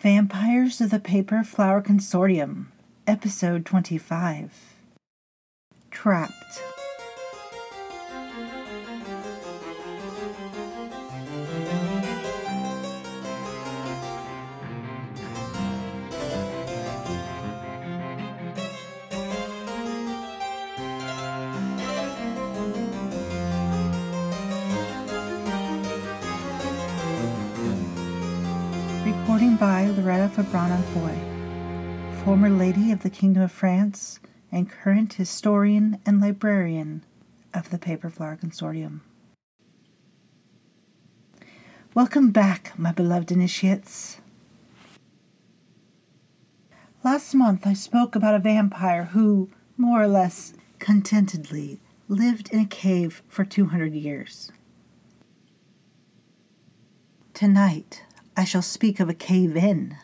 Vampires of the Paper Flower Consortium, Episode 25 Trapped. Fabrana Foy, former Lady of the Kingdom of France and current historian and librarian of the Paper Flower Consortium. Welcome back, my beloved initiates. Last month I spoke about a vampire who, more or less contentedly, lived in a cave for 200 years. Tonight, I shall speak of a cave in.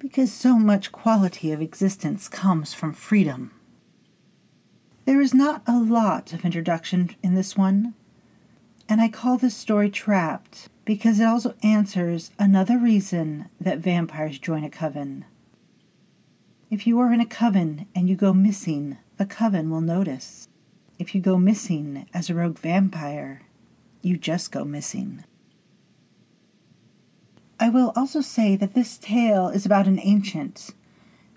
Because so much quality of existence comes from freedom. There is not a lot of introduction in this one, and I call this story Trapped because it also answers another reason that vampires join a coven. If you are in a coven and you go missing, the coven will notice. If you go missing as a rogue vampire, you just go missing. I will also say that this tale is about an ancient,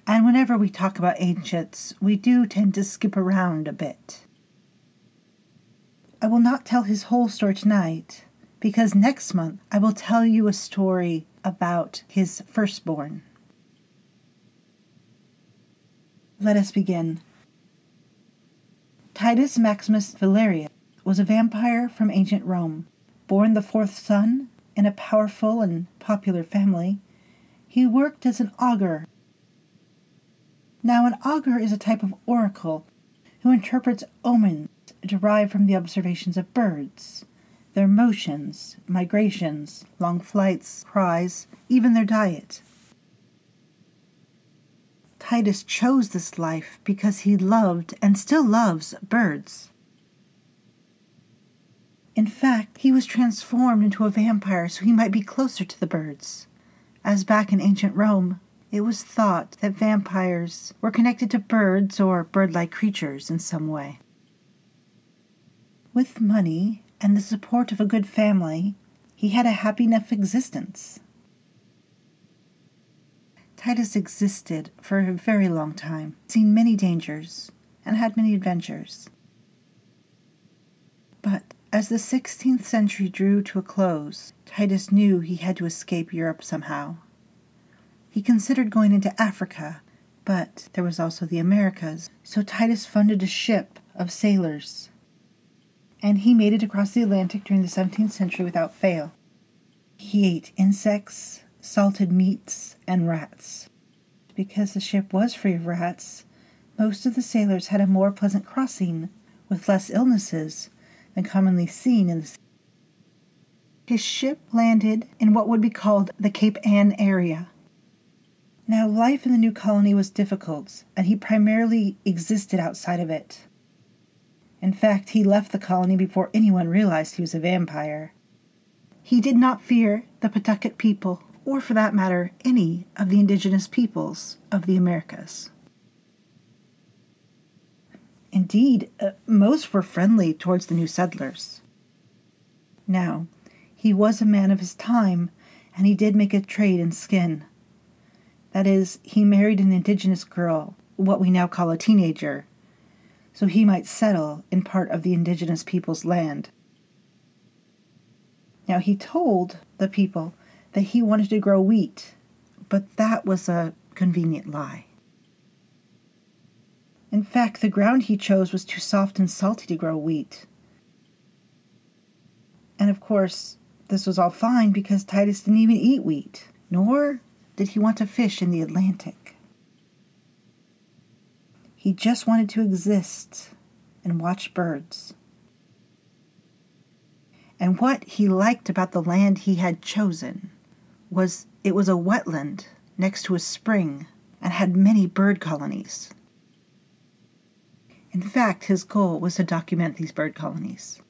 and whenever we talk about ancients, we do tend to skip around a bit. I will not tell his whole story tonight, because next month I will tell you a story about his firstborn. Let us begin. Titus Maximus Valerius was a vampire from ancient Rome, born the fourth son in a powerful and popular family, he worked as an augur. Now, an augur is a type of oracle who interprets omens derived from the observations of birds, their motions, migrations, long flights, cries, even their diet. Titus chose this life because he loved and still loves birds. In fact, he was transformed into a vampire so he might be closer to the birds. As back in ancient Rome, it was thought that vampires were connected to birds or bird like creatures in some way. With money and the support of a good family, he had a happy enough existence. Titus existed for a very long time, seen many dangers, and had many adventures. But as the 16th century drew to a close, Titus knew he had to escape Europe somehow. He considered going into Africa, but there was also the Americas, so Titus funded a ship of sailors. And he made it across the Atlantic during the 17th century without fail. He ate insects, salted meats, and rats. Because the ship was free of rats, most of the sailors had a more pleasant crossing, with less illnesses than commonly seen in the. His ship landed in what would be called the Cape Ann area. Now, life in the new colony was difficult, and he primarily existed outside of it. In fact, he left the colony before anyone realized he was a vampire. He did not fear the Pawtucket people, or for that matter, any of the indigenous peoples of the Americas. Indeed, uh, most were friendly towards the new settlers. Now, he was a man of his time, and he did make a trade in skin. That is, he married an indigenous girl, what we now call a teenager, so he might settle in part of the indigenous people's land. Now, he told the people that he wanted to grow wheat, but that was a convenient lie. In fact, the ground he chose was too soft and salty to grow wheat. And of course, this was all fine because Titus didn't even eat wheat, nor did he want to fish in the Atlantic. He just wanted to exist and watch birds. And what he liked about the land he had chosen was it was a wetland next to a spring and had many bird colonies. In fact, his goal was to document these bird colonies.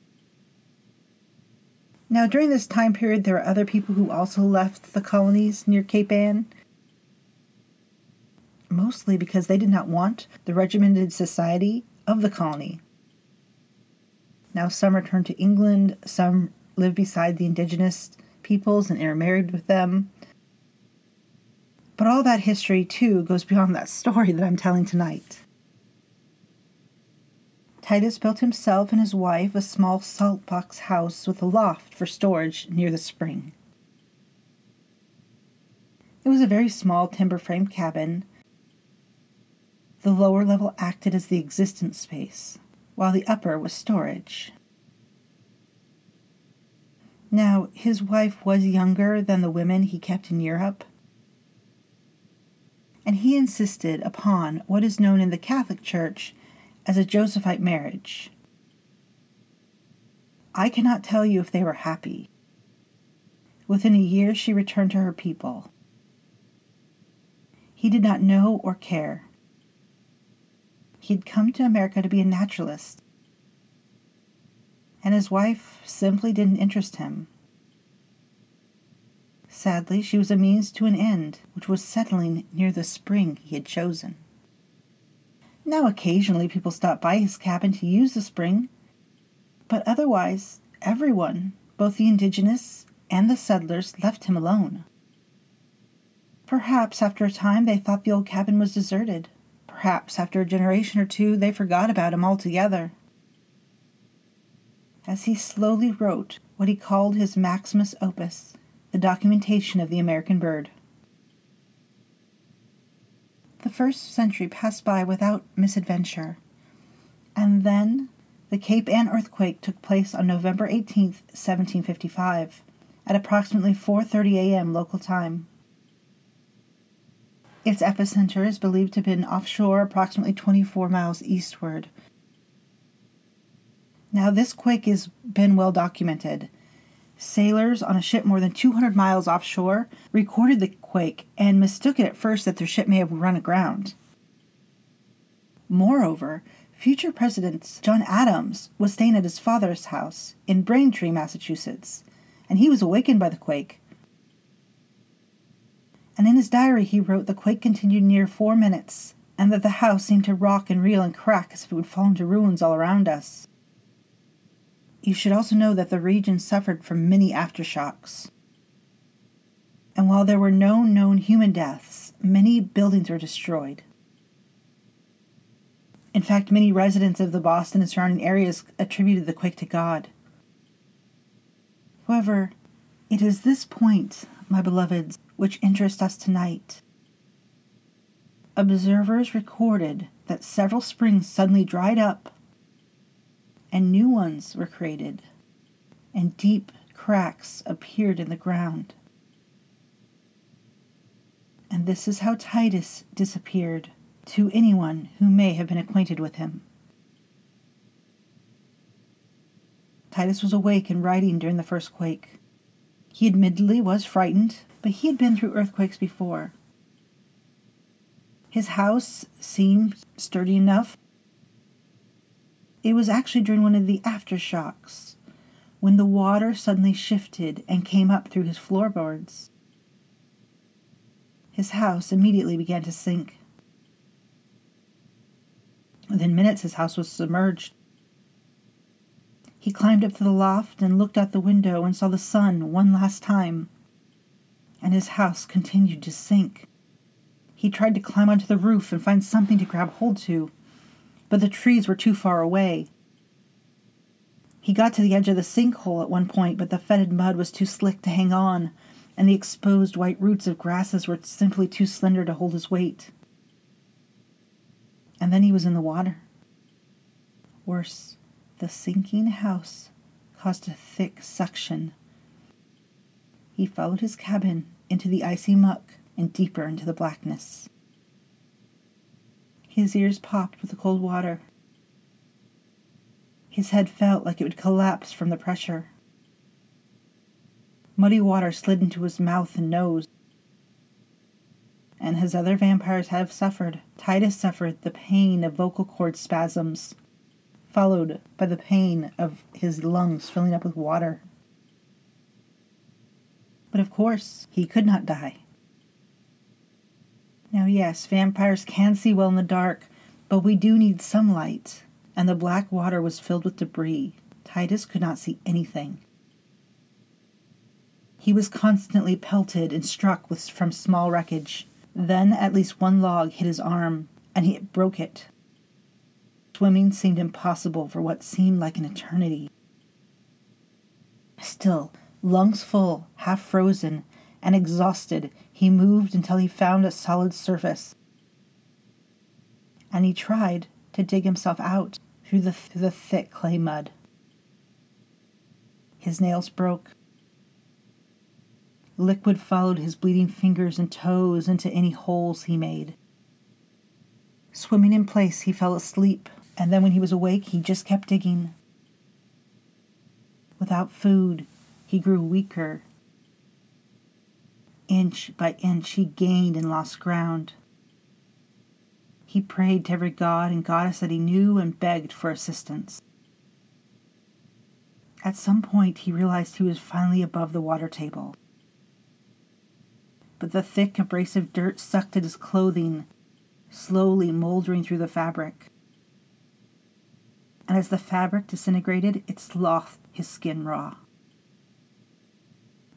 Now, during this time period, there were other people who also left the colonies near Cape Ann, mostly because they did not want the regimented society of the colony. Now, some returned to England, some lived beside the indigenous peoples and intermarried with them. But all that history, too, goes beyond that story that I'm telling tonight. Titus built himself and his wife a small salt box house with a loft for storage near the spring. It was a very small timber framed cabin. The lower level acted as the existence space, while the upper was storage. Now, his wife was younger than the women he kept in Europe, and he insisted upon what is known in the Catholic Church as a Josephite marriage. I cannot tell you if they were happy. Within a year, she returned to her people. He did not know or care. He had come to America to be a naturalist, and his wife simply didn't interest him. Sadly, she was a means to an end, which was settling near the spring he had chosen. Now, occasionally, people stopped by his cabin to use the spring, but otherwise, everyone, both the indigenous and the settlers, left him alone. Perhaps after a time they thought the old cabin was deserted. Perhaps after a generation or two they forgot about him altogether. As he slowly wrote what he called his maximus opus, the documentation of the American bird. The first century passed by without misadventure. And then the Cape Ann earthquake took place on November 18, 1755, at approximately 4:30 a.m. local time. Its epicenter is believed to have been offshore approximately 24 miles eastward. Now this quake has been well documented Sailors on a ship more than 200 miles offshore recorded the quake and mistook it at first that their ship may have run aground. Moreover, future President John Adams was staying at his father's house in Braintree, Massachusetts, and he was awakened by the quake. And in his diary, he wrote the quake continued near four minutes, and that the house seemed to rock and reel and crack as if it would fall into ruins all around us. You should also know that the region suffered from many aftershocks. And while there were no known human deaths, many buildings were destroyed. In fact, many residents of the Boston and surrounding areas attributed the quake to God. However, it is this point, my beloveds, which interests us tonight. Observers recorded that several springs suddenly dried up and new ones were created, and deep cracks appeared in the ground. And this is how Titus disappeared to anyone who may have been acquainted with him. Titus was awake and writing during the first quake. He admittedly was frightened, but he had been through earthquakes before. His house seemed sturdy enough it was actually during one of the aftershocks when the water suddenly shifted and came up through his floorboards. His house immediately began to sink. Within minutes, his house was submerged. He climbed up to the loft and looked out the window and saw the sun one last time, and his house continued to sink. He tried to climb onto the roof and find something to grab hold to but the trees were too far away. He got to the edge of the sinkhole at one point, but the fetid mud was too slick to hang on, and the exposed white roots of grasses were simply too slender to hold his weight. And then he was in the water. Worse, the sinking house caused a thick suction. He followed his cabin into the icy muck and deeper into the blackness. His ears popped with the cold water. His head felt like it would collapse from the pressure. Muddy water slid into his mouth and nose. And as other vampires have suffered, Titus suffered the pain of vocal cord spasms, followed by the pain of his lungs filling up with water. But of course, he could not die. Now, yes, vampires can see well in the dark, but we do need some light, and the black water was filled with debris. Titus could not see anything. He was constantly pelted and struck with, from small wreckage. Then at least one log hit his arm, and he broke it. Swimming seemed impossible for what seemed like an eternity. Still, lungs full, half frozen, and exhausted, he moved until he found a solid surface. And he tried to dig himself out through the, through the thick clay mud. His nails broke. Liquid followed his bleeding fingers and toes into any holes he made. Swimming in place, he fell asleep, and then when he was awake, he just kept digging. Without food, he grew weaker. Inch by inch, he gained and lost ground. He prayed to every god and goddess that he knew and begged for assistance. At some point, he realized he was finally above the water table. But the thick, abrasive dirt sucked at his clothing slowly moldering through the fabric. And as the fabric disintegrated, it slothed his skin raw.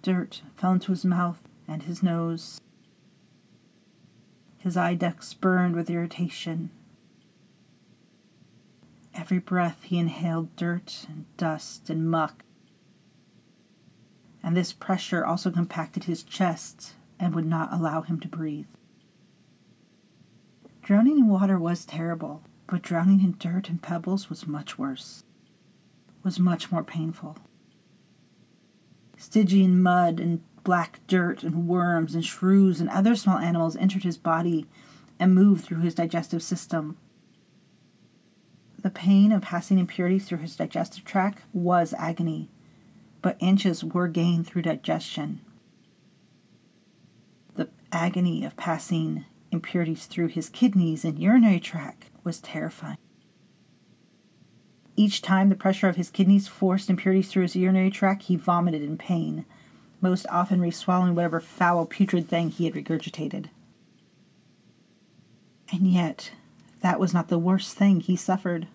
Dirt fell into his mouth and his nose. His eye ducts burned with irritation. Every breath he inhaled dirt and dust and muck. And this pressure also compacted his chest and would not allow him to breathe. Drowning in water was terrible, but drowning in dirt and pebbles was much worse, was much more painful. Stygian mud and black dirt and worms and shrews and other small animals entered his body and moved through his digestive system. The pain of passing impurities through his digestive tract was agony, but inches were gained through digestion. The agony of passing impurities through his kidneys and urinary tract was terrifying. Each time the pressure of his kidneys forced impurities through his urinary tract, he vomited in pain, most often reswallowing whatever foul, putrid thing he had regurgitated. And yet, that was not the worst thing he suffered.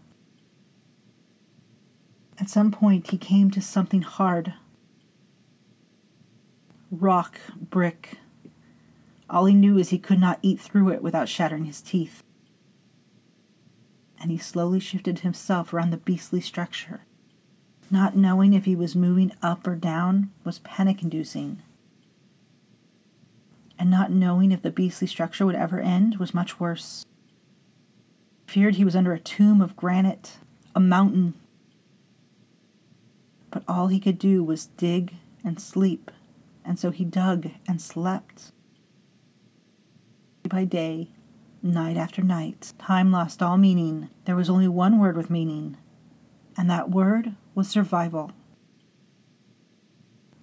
At some point, he came to something hard rock, brick, all he knew is he could not eat through it without shattering his teeth. And he slowly shifted himself around the beastly structure. Not knowing if he was moving up or down was panic inducing. And not knowing if the beastly structure would ever end was much worse. Feared he was under a tomb of granite, a mountain. But all he could do was dig and sleep, and so he dug and slept Day by day, night after night. Time lost all meaning. There was only one word with meaning, and that word was survival.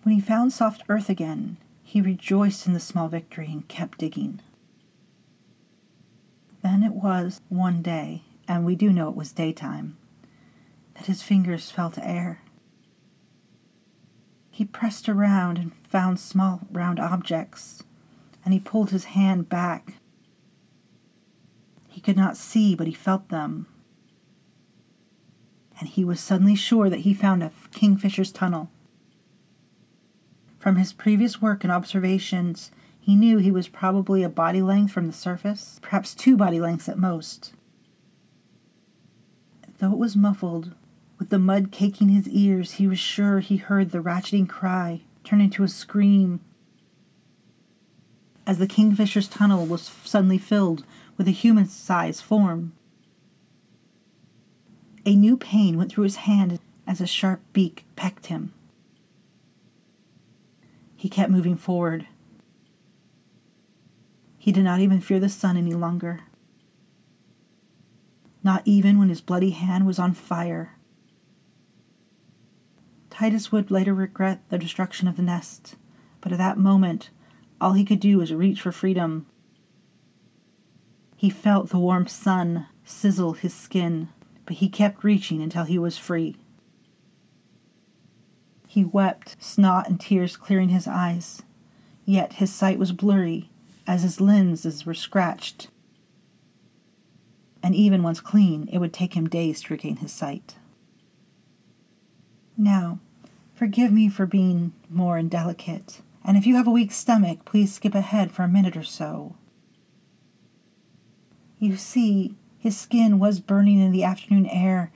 When he found soft earth again, he rejoiced in the small victory and kept digging. Then it was one day, and we do know it was daytime, that his fingers felt air. He pressed around and found small round objects and he pulled his hand back. He could not see, but he felt them. And he was suddenly sure that he found a kingfisher's tunnel. From his previous work and observations, he knew he was probably a body length from the surface, perhaps two body lengths at most. Though it was muffled, with the mud caking his ears, he was sure he heard the ratcheting cry turn into a scream as the kingfisher's tunnel was suddenly filled with a human sized form. A new pain went through his hand as a sharp beak pecked him. He kept moving forward. He did not even fear the sun any longer. Not even when his bloody hand was on fire. Titus would later regret the destruction of the nest, but at that moment all he could do was reach for freedom. He felt the warm sun sizzle his skin, but he kept reaching until he was free. He wept, snot and tears clearing his eyes, Yet his sight was blurry, as his lenses were scratched. And even once clean, it would take him days to regain his sight. Now, forgive me for being more indelicate, and if you have a weak stomach, please skip ahead for a minute or so. You see, his skin was burning in the afternoon air,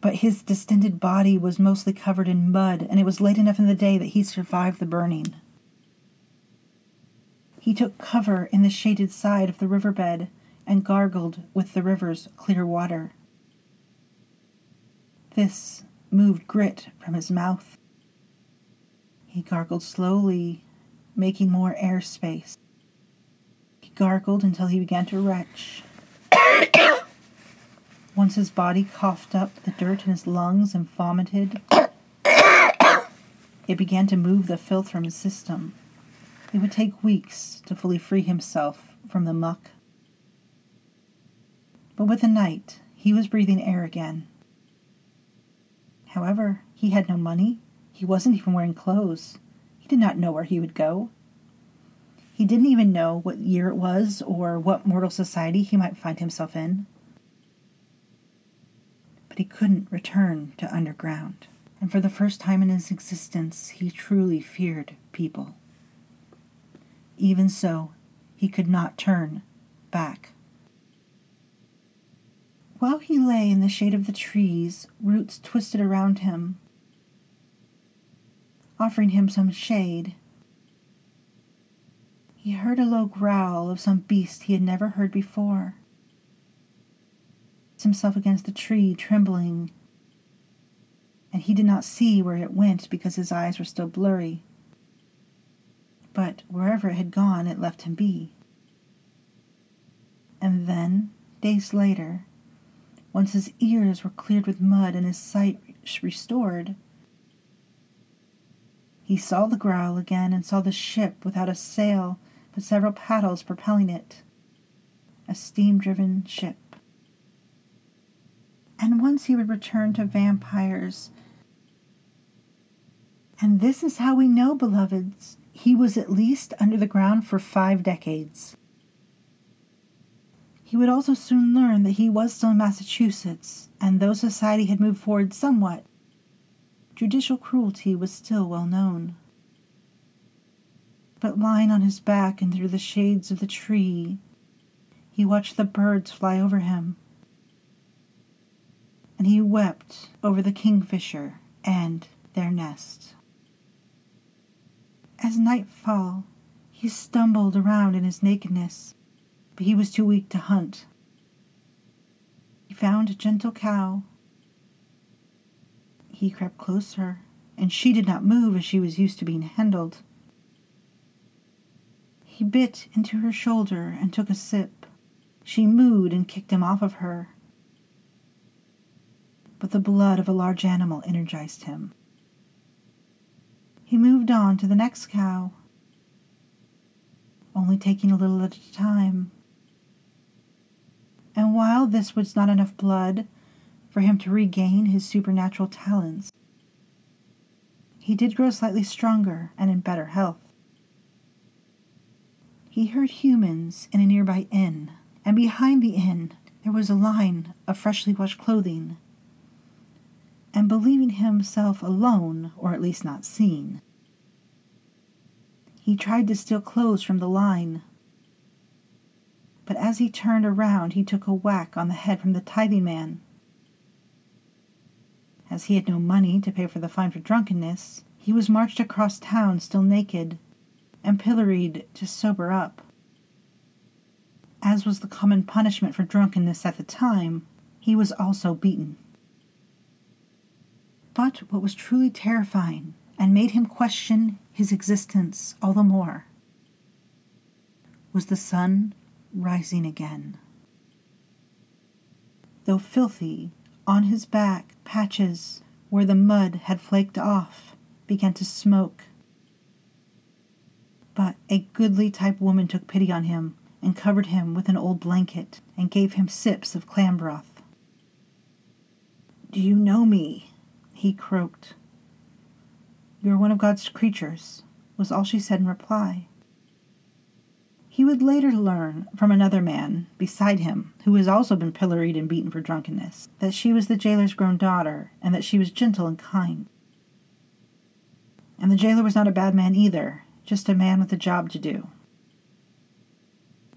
but his distended body was mostly covered in mud, and it was late enough in the day that he survived the burning. He took cover in the shaded side of the riverbed and gargled with the river's clear water. This moved grit from his mouth. He gargled slowly, making more air space. Gargled until he began to retch. Once his body coughed up the dirt in his lungs and vomited, it began to move the filth from his system. It would take weeks to fully free himself from the muck. But with the night, he was breathing air again. However, he had no money. He wasn't even wearing clothes. He did not know where he would go. He didn't even know what year it was or what mortal society he might find himself in. But he couldn't return to underground. And for the first time in his existence, he truly feared people. Even so, he could not turn back. While he lay in the shade of the trees, roots twisted around him, offering him some shade. He heard a low growl of some beast he had never heard before. Himself against the tree, trembling, and he did not see where it went because his eyes were still blurry. But wherever it had gone, it left him be. And then, days later, once his ears were cleared with mud and his sight restored. He saw the growl again and saw the ship without a sail but several paddles propelling it. A steam driven ship. And once he would return to vampires. And this is how we know, beloveds, he was at least under the ground for five decades. He would also soon learn that he was still in Massachusetts, and though society had moved forward somewhat, judicial cruelty was still well known. But lying on his back and through the shades of the tree, he watched the birds fly over him, and he wept over the kingfisher and their nest. As night fell, he stumbled around in his nakedness but he was too weak to hunt. He found a gentle cow. He crept closer, and she did not move as she was used to being handled. He bit into her shoulder and took a sip. She mooed and kicked him off of her. But the blood of a large animal energized him. He moved on to the next cow, only taking a little at a time. And while this was not enough blood for him to regain his supernatural talents, he did grow slightly stronger and in better health. He heard humans in a nearby inn, and behind the inn there was a line of freshly washed clothing. And believing himself alone, or at least not seen, he tried to steal clothes from the line but as he turned around, he took a whack on the head from the tithing man. As he had no money to pay for the fine for drunkenness, he was marched across town still naked and pilloried to sober up. As was the common punishment for drunkenness at the time, he was also beaten. But what was truly terrifying and made him question his existence all the more was the sun rising again. Though filthy, on his back patches where the mud had flaked off began to smoke. But a goodly type woman took pity on him and covered him with an old blanket and gave him sips of clam broth. Do you know me? he croaked. You're one of God's creatures, was all she said in reply. He would later learn from another man beside him, who has also been pilloried and beaten for drunkenness, that she was the jailer's grown daughter, and that she was gentle and kind. And the jailer was not a bad man either, just a man with a job to do.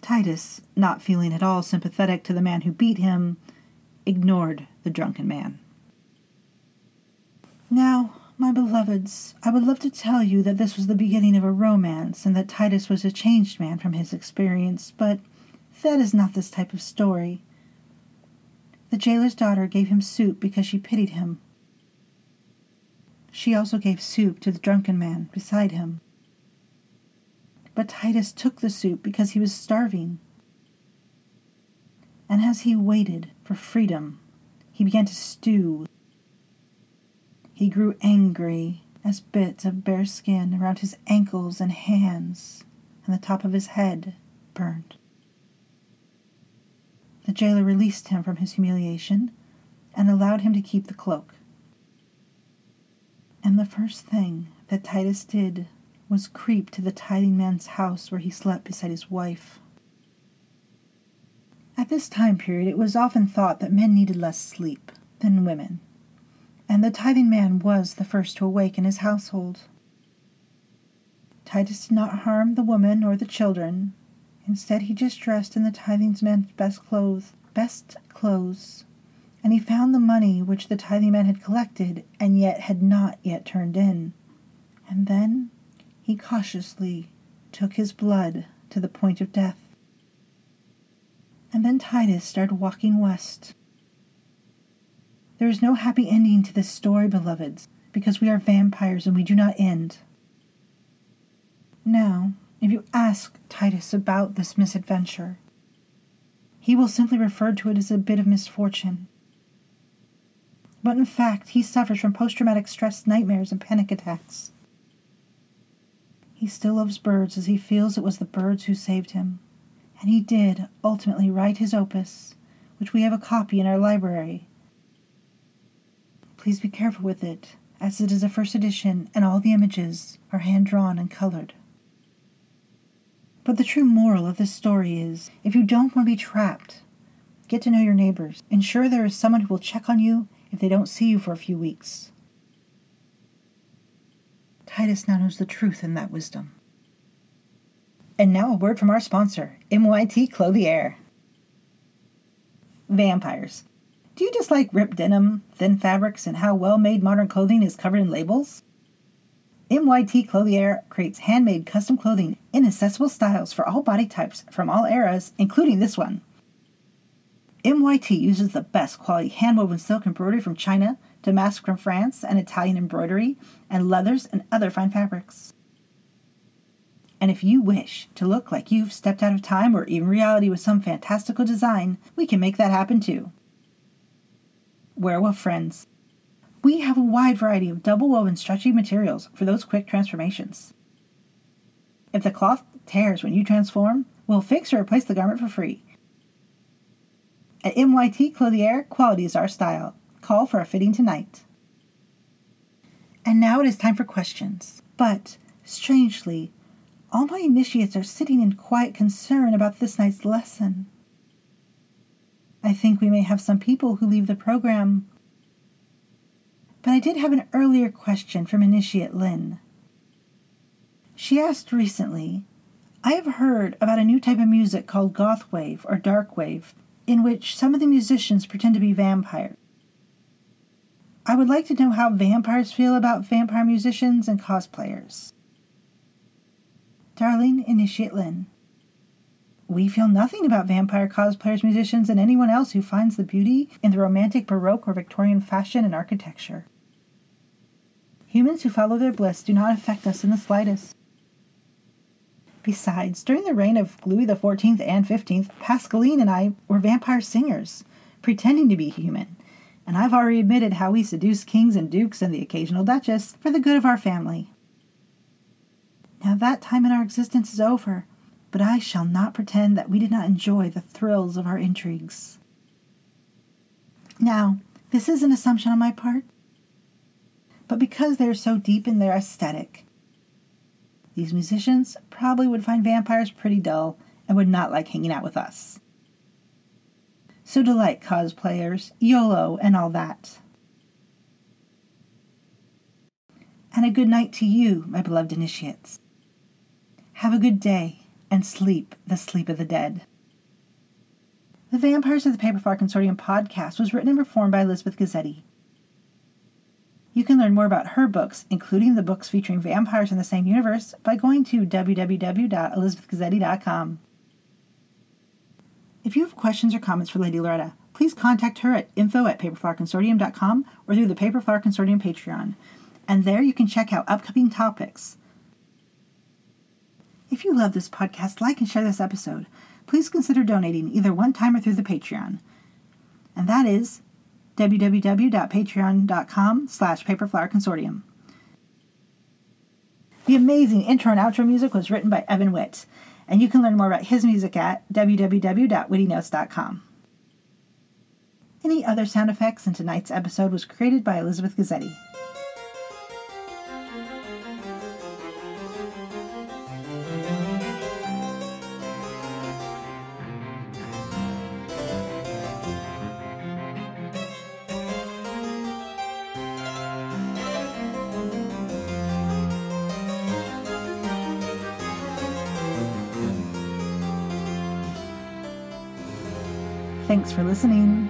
Titus, not feeling at all sympathetic to the man who beat him, ignored the drunken man. Now, my beloveds, I would love to tell you that this was the beginning of a romance and that Titus was a changed man from his experience, but that is not this type of story. The jailer's daughter gave him soup because she pitied him. She also gave soup to the drunken man beside him. But Titus took the soup because he was starving. And as he waited for freedom, he began to stew. He grew angry as bits of bare skin around his ankles and hands and the top of his head burned. The jailer released him from his humiliation and allowed him to keep the cloak. And the first thing that Titus did was creep to the tithing man's house where he slept beside his wife. At this time period, it was often thought that men needed less sleep than women, and the tithing man was the first to awake in his household. Titus did not harm the woman or the children. Instead, he just dressed in the tithing man's best clothes, best clothes, and he found the money which the tithing man had collected and yet had not yet turned in. And then he cautiously took his blood to the point of death. And then Titus started walking west. There is no happy ending to this story, beloveds, because we are vampires and we do not end. Now, if you ask Titus about this misadventure, he will simply refer to it as a bit of misfortune. But in fact, he suffers from post traumatic stress nightmares and panic attacks. He still loves birds as he feels it was the birds who saved him. And he did ultimately write his opus, which we have a copy in our library. Please be careful with it, as it is a first edition and all the images are hand drawn and colored. But the true moral of this story is if you don't want to be trapped, get to know your neighbors. Ensure there is someone who will check on you if they don't see you for a few weeks. Titus now knows the truth in that wisdom. And now a word from our sponsor, MYT Clothier. Vampires. Do you dislike ripped denim, thin fabrics, and how well made modern clothing is covered in labels? MYT Clothier creates handmade custom clothing in accessible styles for all body types from all eras, including this one. MYT uses the best quality handwoven silk embroidery from China damask from France, and Italian embroidery, and leathers and other fine fabrics. And if you wish to look like you've stepped out of time or even reality with some fantastical design, we can make that happen too. Werewolf friends, we have a wide variety of double woven stretchy materials for those quick transformations. If the cloth tears when you transform, we'll fix or replace the garment for free. At MYT Clothier, quality is our style. Call for a fitting tonight. And now it is time for questions. But, strangely, all my initiates are sitting in quiet concern about this night's lesson. I think we may have some people who leave the program. But I did have an earlier question from Initiate Lynn. She asked recently I have heard about a new type of music called goth wave or dark wave, in which some of the musicians pretend to be vampires. I would like to know how vampires feel about vampire musicians and cosplayers. Darling Initiate Lynn, we feel nothing about vampire cosplayers, musicians, and anyone else who finds the beauty in the romantic Baroque or Victorian fashion and architecture. Humans who follow their bliss do not affect us in the slightest. Besides, during the reign of Louis XIV and XV, Pascaline and I were vampire singers, pretending to be human and I've already admitted how we seduce kings and dukes and the occasional duchess for the good of our family. Now that time in our existence is over, but I shall not pretend that we did not enjoy the thrills of our intrigues. Now, this is an assumption on my part, but because they are so deep in their aesthetic, These musicians probably would find vampires pretty dull and would not like hanging out with us. So delight cosplayers, YOLO, and all that. And a good night to you, my beloved initiates. Have a good day and sleep the sleep of the dead. The Vampires of the Paperflower Consortium podcast was written and performed by Elizabeth Guizzetti. You can learn more about her books, including the books featuring vampires in the same universe, by going to www.elizabethguizzetti.com. If you have questions or comments for Lady Loretta, please contact her at info at paperflowerconsortium.com or through the Paperflower Consortium Patreon. And there you can check out upcoming topics. If you love this podcast, like and share this episode. Please consider donating either one time or through the Patreon. And that is www.patreon.com slash paperflowerconsortium. The amazing intro and outro music was written by Evan Witt, and you can learn more about his music at www.wittynotes.com. Any other sound effects in tonight's episode was created by Elizabeth Guizzetti. For listening.